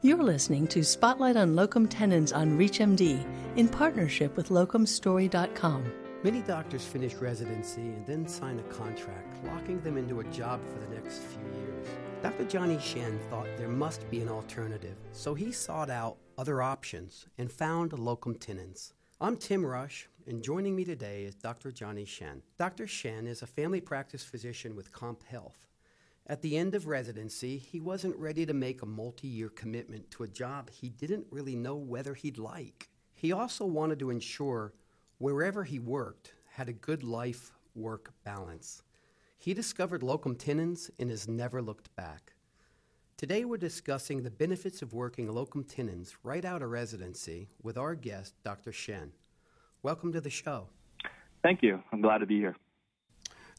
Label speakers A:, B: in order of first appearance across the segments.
A: You're listening to Spotlight on Locum Tenens on ReachMD in partnership with locumstory.com.
B: Many doctors finish residency and then sign a contract, locking them into a job for the next few years. Dr. Johnny Shen thought there must be an alternative, so he sought out other options and found locum tenens. I'm Tim Rush, and joining me today is Dr. Johnny Shen. Dr. Shen is a family practice physician with CompHealth. At the end of residency, he wasn't ready to make a multi year commitment to a job he didn't really know whether he'd like. He also wanted to ensure wherever he worked had a good life work balance. He discovered locum tenens and has never looked back. Today, we're discussing the benefits of working locum tenens right out of residency with our guest, Dr. Shen. Welcome to the show.
C: Thank you. I'm glad to be here.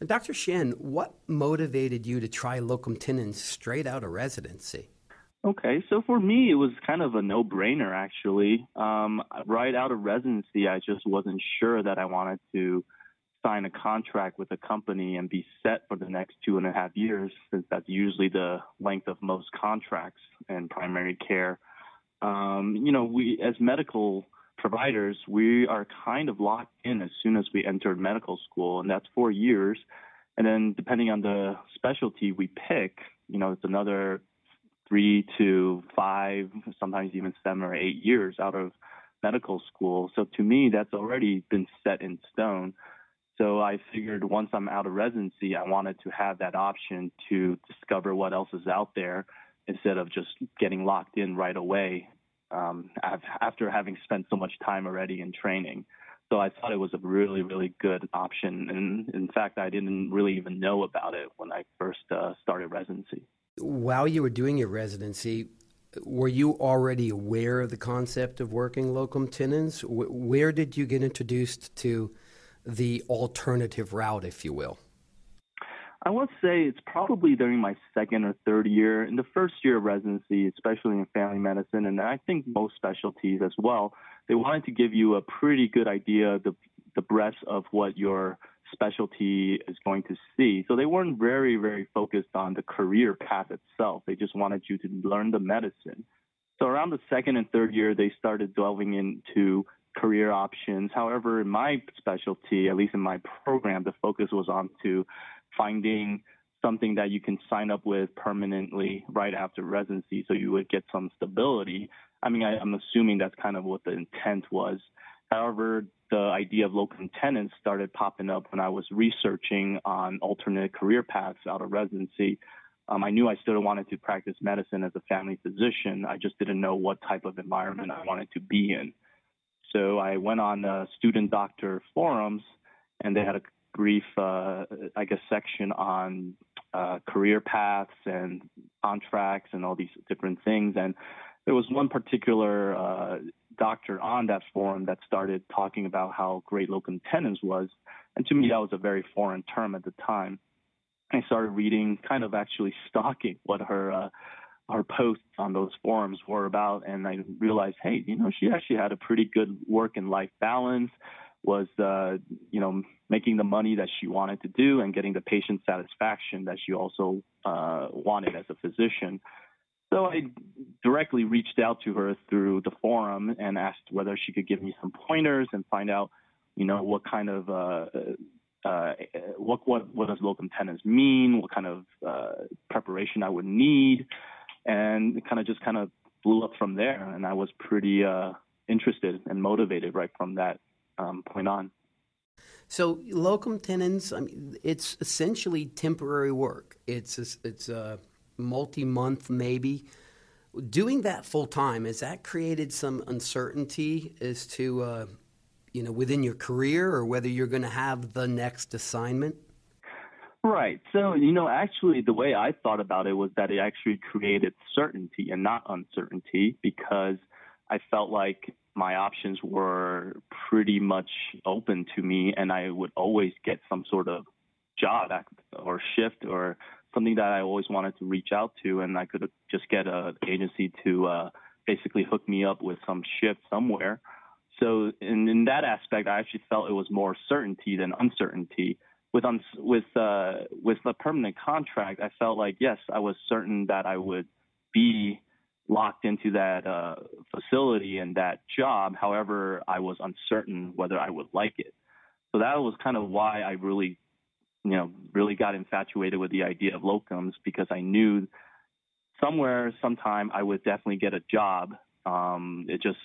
B: Dr. Shen, what motivated you to try locum tenens straight out of residency?
C: Okay, so for me, it was kind of a no brainer actually. Um, right out of residency, I just wasn't sure that I wanted to sign a contract with a company and be set for the next two and a half years, since that's usually the length of most contracts in primary care. Um, you know, we as medical providers, we are kind of locked in as soon as we entered medical school, and that's four years. And then depending on the specialty we pick, you know, it's another three to five, sometimes even seven or eight years out of medical school. So to me, that's already been set in stone. So I figured once I'm out of residency, I wanted to have that option to discover what else is out there instead of just getting locked in right away um, after having spent so much time already in training. So I thought it was a really, really good option. And in fact, I didn't really even know about it when I first uh, started residency.
B: While you were doing your residency, were you already aware of the concept of working locum tenens? Where did you get introduced to the alternative route, if you will?
C: I would say it's probably during my second or third year. In the first year of residency, especially in family medicine, and I think most specialties as well, they wanted to give you a pretty good idea the the breadth of what your specialty is going to see. So they weren't very, very focused on the career path itself. They just wanted you to learn the medicine. So around the second and third year, they started delving into career options. However, in my specialty, at least in my program, the focus was on to finding something that you can sign up with permanently right after residency so you would get some stability. I mean, I, am assuming that's kind of what the intent was. However, the idea of locum tenens started popping up when I was researching on alternate career paths out of residency. Um, I knew I still wanted to practice medicine as a family physician. I just didn't know what type of environment I wanted to be in. So I went on uh, student doctor forums, and they had a brief, uh, I guess, section on uh, career paths and contracts and all these different things. And there was one particular uh, doctor on that forum that started talking about how great locum tenens was. And to me, that was a very foreign term at the time. I started reading, kind of actually stalking what her uh, her posts on those forums were about, and I realized, hey, you know, she actually had a pretty good work and life balance was uh, you know making the money that she wanted to do and getting the patient satisfaction that she also uh, wanted as a physician. So I directly reached out to her through the forum and asked whether she could give me some pointers and find out, you know, what kind of uh, uh, what what what does locum tenens mean? What kind of uh, preparation I would need, and kind of just kind of blew up from there. And I was pretty uh, interested and motivated right from that um, point on.
B: So locum tenens, I mean, it's essentially temporary work. It's a, it's a multi-month maybe. Doing that full time has that created some uncertainty as to uh, you know within your career or whether you're going to have the next assignment?
C: Right. So, you know, actually, the way I thought about it was that it actually created certainty and not uncertainty because I felt like my options were pretty much open to me, and I would always get some sort of job or shift or something that I always wanted to reach out to, and I could just get an agency to uh, basically hook me up with some shift somewhere. So in, in that aspect, I actually felt it was more certainty than uncertainty. With uns- with uh, with a permanent contract, I felt like yes, I was certain that I would be locked into that uh, facility and that job. However, I was uncertain whether I would like it. So that was kind of why I really, you know, really got infatuated with the idea of locums because I knew somewhere, sometime, I would definitely get a job. Um, it just,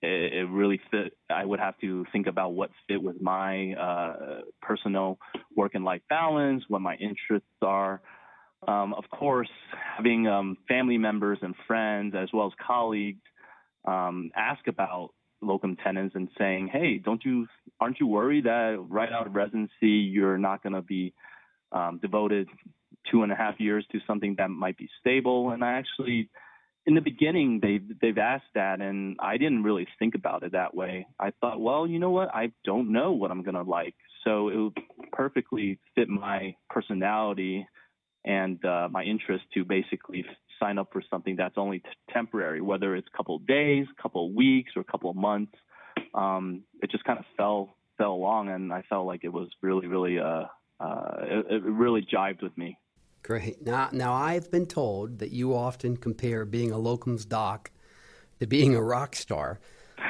C: it, it, really fit. I would have to think about what fit with my uh, personal work and life balance, what my interests are. Um, of course, having um, family members and friends as well as colleagues um, ask about locum tenens and saying, "Hey, don't you aren't you worried that right out of residency you're not going to be um, devoted two and a half years to something that might be stable?" And I actually, in the beginning, they they've asked that, and I didn't really think about it that way. I thought, well, you know what, I don't know what I'm going to like, so it would perfectly fit my personality and uh, my interest to basically sign up for something that's only t- temporary, whether it's a couple of days, a couple of weeks, or a couple of months. Um, it just kind of fell fell along, and I felt like it was really, really, uh, uh, it, it really jived with me.
B: Great. Now, now I've been told that you often compare being a locums doc to being a rock star.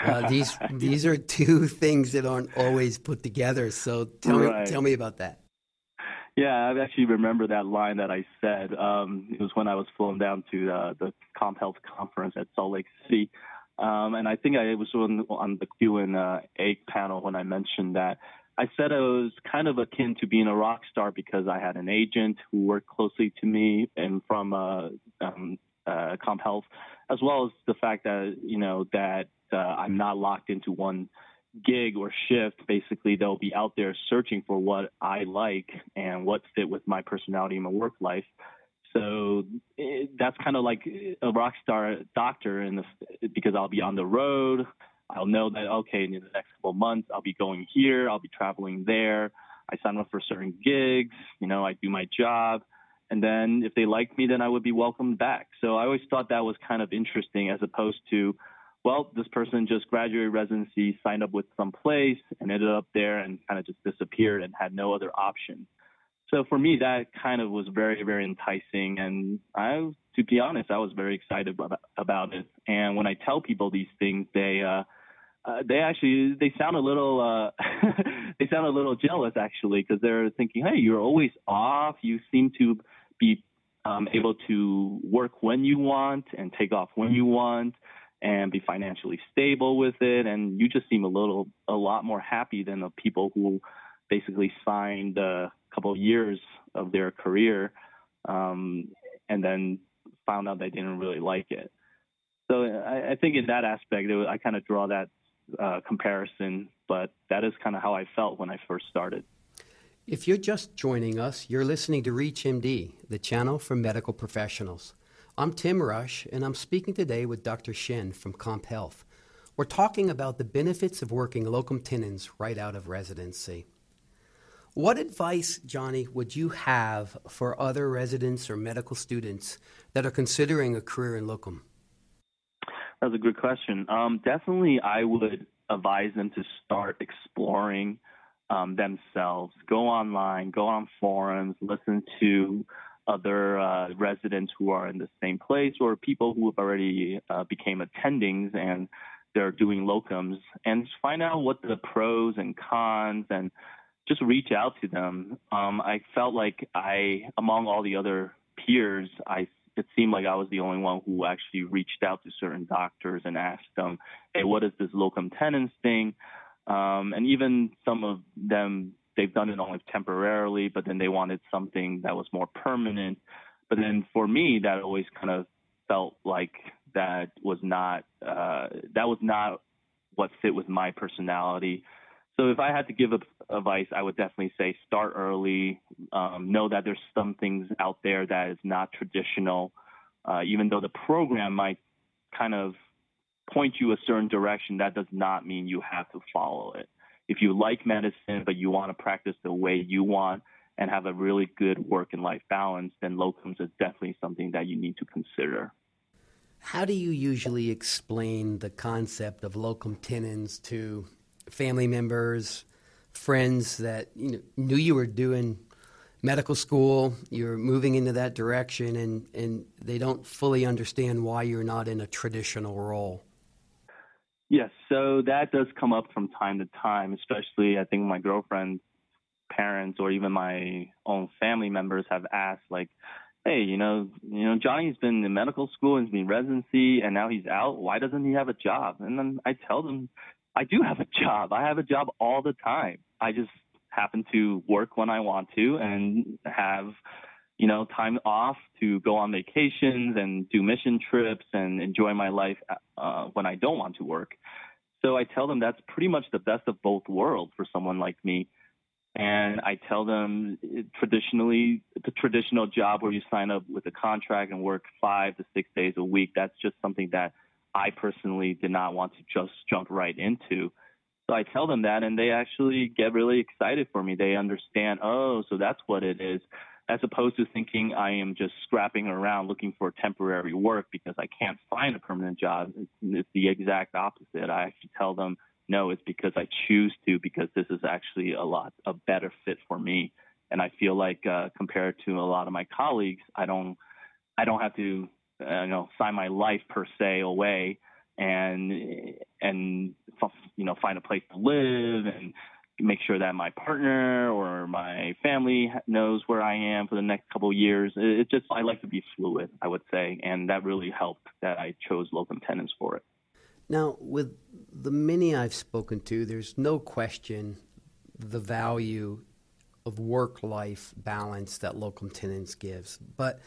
B: Uh, these these are two things that aren't always put together. So tell right. me tell me about that.
C: Yeah, I actually remember that line that I said. Um, it was when I was flown down to uh, the CompHealth conference at Salt Lake City. Um, and I think I was on, on the Q and uh, A panel when I mentioned that. I said it was kind of akin to being a rock star because I had an agent who worked closely to me and from uh, um, uh, CompHealth, as well as the fact that you know that uh, I'm not locked into one gig or shift, basically they'll be out there searching for what I like and what fit with my personality and my work life. So it, that's kind of like a rock star doctor in the, because I'll be on the road. I'll know that okay, in the next couple months I'll be going here, I'll be traveling there. I sign up for certain gigs, you know, I do my job. And then if they like me, then I would be welcomed back. So I always thought that was kind of interesting as opposed to well, this person just graduated residency, signed up with some place, and ended up there and kind of just disappeared and had no other option. So for me, that kind of was very, very enticing. And I, to be honest, I was very excited about, it. And when I tell people these things, they, uh, uh, they actually they sound a little uh, they sound a little jealous actually because they're thinking, hey, you're always off. You seem to be um, able to work when you want and take off when you want and be financially stable with it. And you just seem a little, a lot more happy than the people who basically signed a couple of years of their career um, and then found out they didn't really like it. So I, I think in that aspect, was, I kind of draw that uh, comparison, but that is kind of how I felt when I first started.
B: If you're just joining us, you're listening to ReachMD, the channel for medical professionals. I'm Tim Rush, and I'm speaking today with Dr. Shen from CompHealth. We're talking about the benefits of working locum tenens right out of residency. What advice, Johnny, would you have for other residents or medical students that are considering a career in locum?
C: That's a good question. Um, definitely, I would advise them to start exploring um, themselves. Go online, go on forums, listen to other uh, residents who are in the same place or people who have already uh, became attendings and they're doing locums and find out what the pros and cons and just reach out to them. Um, I felt like I, among all the other peers, I it seemed like I was the only one who actually reached out to certain doctors and asked them, "Hey, what is this locum tenens thing?" Um, and even some of them they've done it only temporarily, but then they wanted something that was more permanent. But then for me, that always kind of felt like that was not uh, that was not what fit with my personality. So if I had to give advice, I would definitely say start early. Um, know that there's some things out there that is not traditional, uh, even though the program might kind of point you a certain direction. That does not mean you have to follow it you like medicine but you want to practice the way you want and have a really good work and life balance, then locums is definitely something that you need to consider.
B: How do you usually explain the concept of locum tenens to family members, friends that you know, knew you were doing medical school, you're moving into that direction, and, and they don't fully understand why you're not in a traditional role.
C: Yes, so that does come up from time to time, especially I think my girlfriend's parents or even my own family members have asked, like, hey, you know, you know, Johnny's been in medical school and he's been residency and now he's out. Why doesn't he have a job? And then I tell them, I do have a job. I have a job all the time. I just happen to work when I want to and have, you know, time off to go on vacations and do mission trips and enjoy my life uh, when I don't want to work. So I tell them that's pretty much the best of both worlds for someone like me. And I tell them traditionally, the traditional job where you sign up with a contract and work five to six days a week, that's just something that I personally did not want to just jump right into. So I tell them that, and they actually get really excited for me. They understand, oh, so that's what it is, as opposed to thinking I am just scrapping around looking for temporary work because I can't find a permanent job. It's, it's the exact opposite. I actually tell them, no, it's because I choose to because this is actually a lot a better fit for me. And I feel like uh, compared to a lot of my colleagues, I don't I don't have to uh, you know sign my life per se away and and you know find a place to live and make sure that my partner or my family knows where I am for the next couple of years. It, just I like to be fluid, I would say, and that really helped that I chose locum tenens for it.
B: Now, with the many I've spoken to, there's no question the value of work life balance that locum tenens gives. But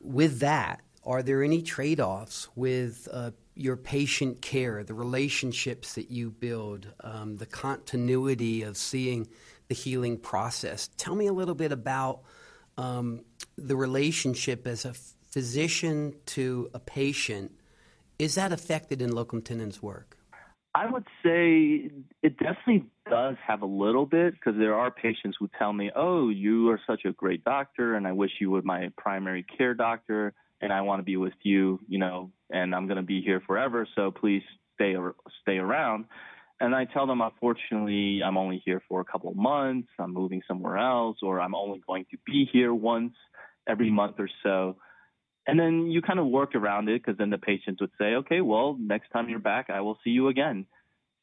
B: with that, are there any trade offs with uh, your patient care, the relationships that you build, um, the continuity of seeing the healing process? Tell me a little bit about um, the relationship as a physician to a patient. Is that affected in locum tenens work?
C: I would say it definitely does have a little bit because there are patients who tell me, "Oh, you are such a great doctor, and I wish you were my primary care doctor." And I want to be with you, you know, and I'm going to be here forever. So please stay stay around. And I tell them, unfortunately, I'm only here for a couple of months. I'm moving somewhere else, or I'm only going to be here once every month or so. And then you kind of work around it because then the patients would say, okay, well, next time you're back, I will see you again.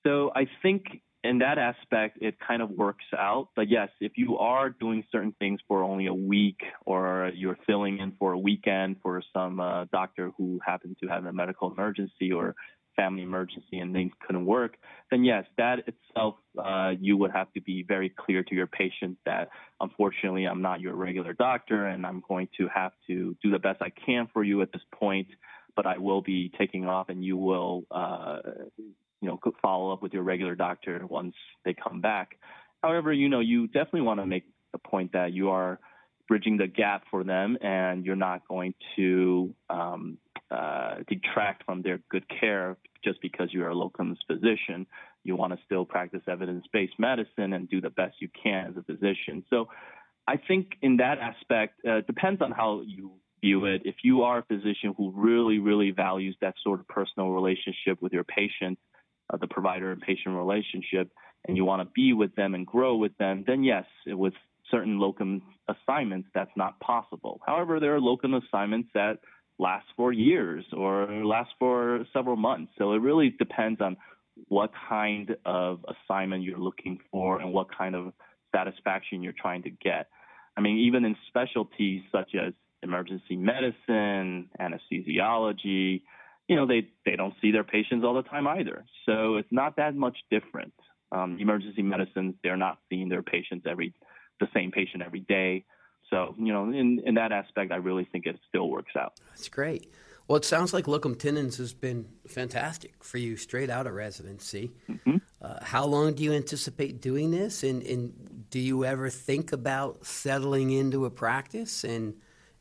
C: So I think in that aspect, it kind of works out. But yes, if you are doing certain things for only a week or you're filling in for a weekend for some uh, doctor who happened to have a medical emergency or family emergency and things couldn't work, then yes, that itself, uh, you would have to be very clear to your patient that unfortunately I'm not your regular doctor and I'm going to have to do the best I can for you at this point but I will be taking off and you will uh, you know, follow up with your regular doctor once they come back. However, you know, you definitely want to make the point that you are bridging the gap for them and you're not going to um, uh, detract from their good care just because you're a locums physician. You want to still practice evidence based medicine and do the best you can as a physician. So I think in that aspect, uh, depends on how you view it. If you are a physician who really, really values that sort of personal relationship with your patient, uh, the provider and patient relationship and you want to be with them and grow with them, then yes, with certain locum assignments, that's not possible. However, there are locum assignments that last for years or last for several months. So it really depends on what kind of assignment you're looking for and what kind of satisfaction you're trying to get. I mean, even in specialties such as emergency medicine, anesthesiology, you know, they, they don't see their patients all the time either. So it's not that much different. Um, emergency medicine, they're not seeing their patients every, the same patient every day. So, you know, in, in that aspect, I really think it still works out.
B: That's great. Well, it sounds like locum tenens has been fantastic for you straight out of residency. Mm-hmm. Uh, how long do you anticipate doing this? And, and do you ever think about settling into a practice and,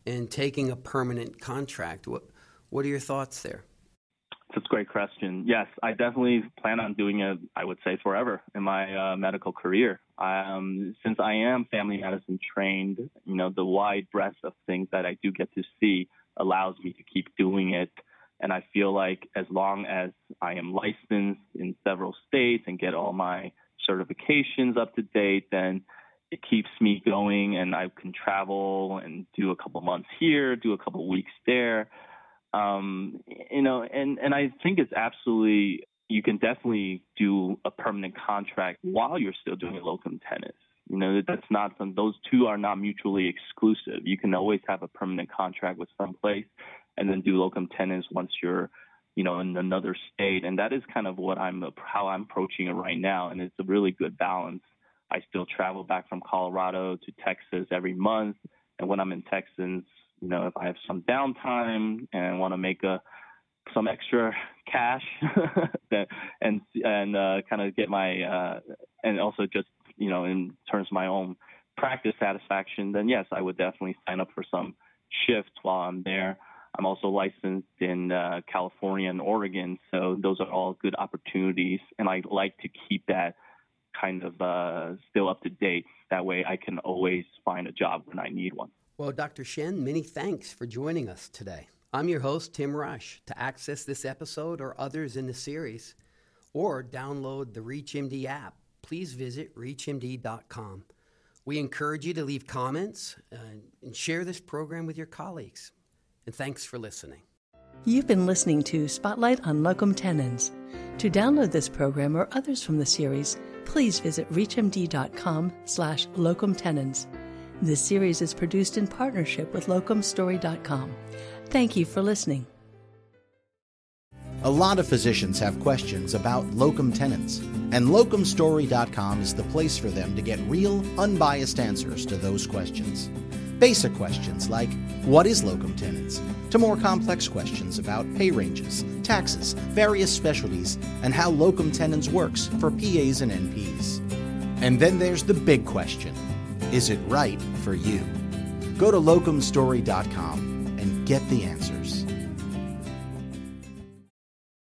B: and taking a permanent contract? What, what are your thoughts there?
C: That's a great question. Yes, I definitely plan on doing it, I would say, forever in my uh, medical career. Um, since I am family medicine trained, you know, the wide breadth of things that I do get to see allows me to keep doing it. And I feel like as long as I am licensed in several states and get all my certifications up to date, then it keeps me going, and I can travel and do a couple months here, do a couple weeks there. Um, you know, and and I think it's absolutely you can definitely do a permanent contract while you're still doing locum tenens. You know, that's not some, those two are not mutually exclusive. You can always have a permanent contract with some place and then do locum tenens once you're, you know, in another state. And that is kind of what I'm, how I'm approaching it right now. And it's a really good balance. I still travel back from Colorado to Texas every month. And when I'm in Texas, you know, if I have some downtime and want to make a, some extra cash and and uh, kind of get my uh, and also just you know in terms of my own practice satisfaction, then yes, I would definitely sign up for some shifts while I'm there. I'm also licensed in uh, California and Oregon, so those are all good opportunities, and I like to keep that kind of uh, still up to date. That way, I can always find a job when I need one.
B: Well, Dr. Shen, many thanks for joining us today. I'm your host, Tim Rush. To access this episode or others in the series, or download the ReachMD app, please visit ReachMD.com. We encourage you to leave comments uh, and share this program with your colleagues. And thanks for listening.
A: You've been listening to Spotlight on Locum Tenens. To download this program or others from the series, please visit reachmd.com slash locum tenens. This series is produced in partnership with locumstory.com. Thank you for listening.
D: A lot of physicians have questions about locum tenens, and locumstory.com is the place for them to get real, unbiased answers to those questions. Basic questions like what is locum tenens, to more complex questions about pay ranges, taxes, various specialties, and how locum tenens works for PAs and NPs. And then there's the big question is it right for you? Go to locumstory.com and get the answers.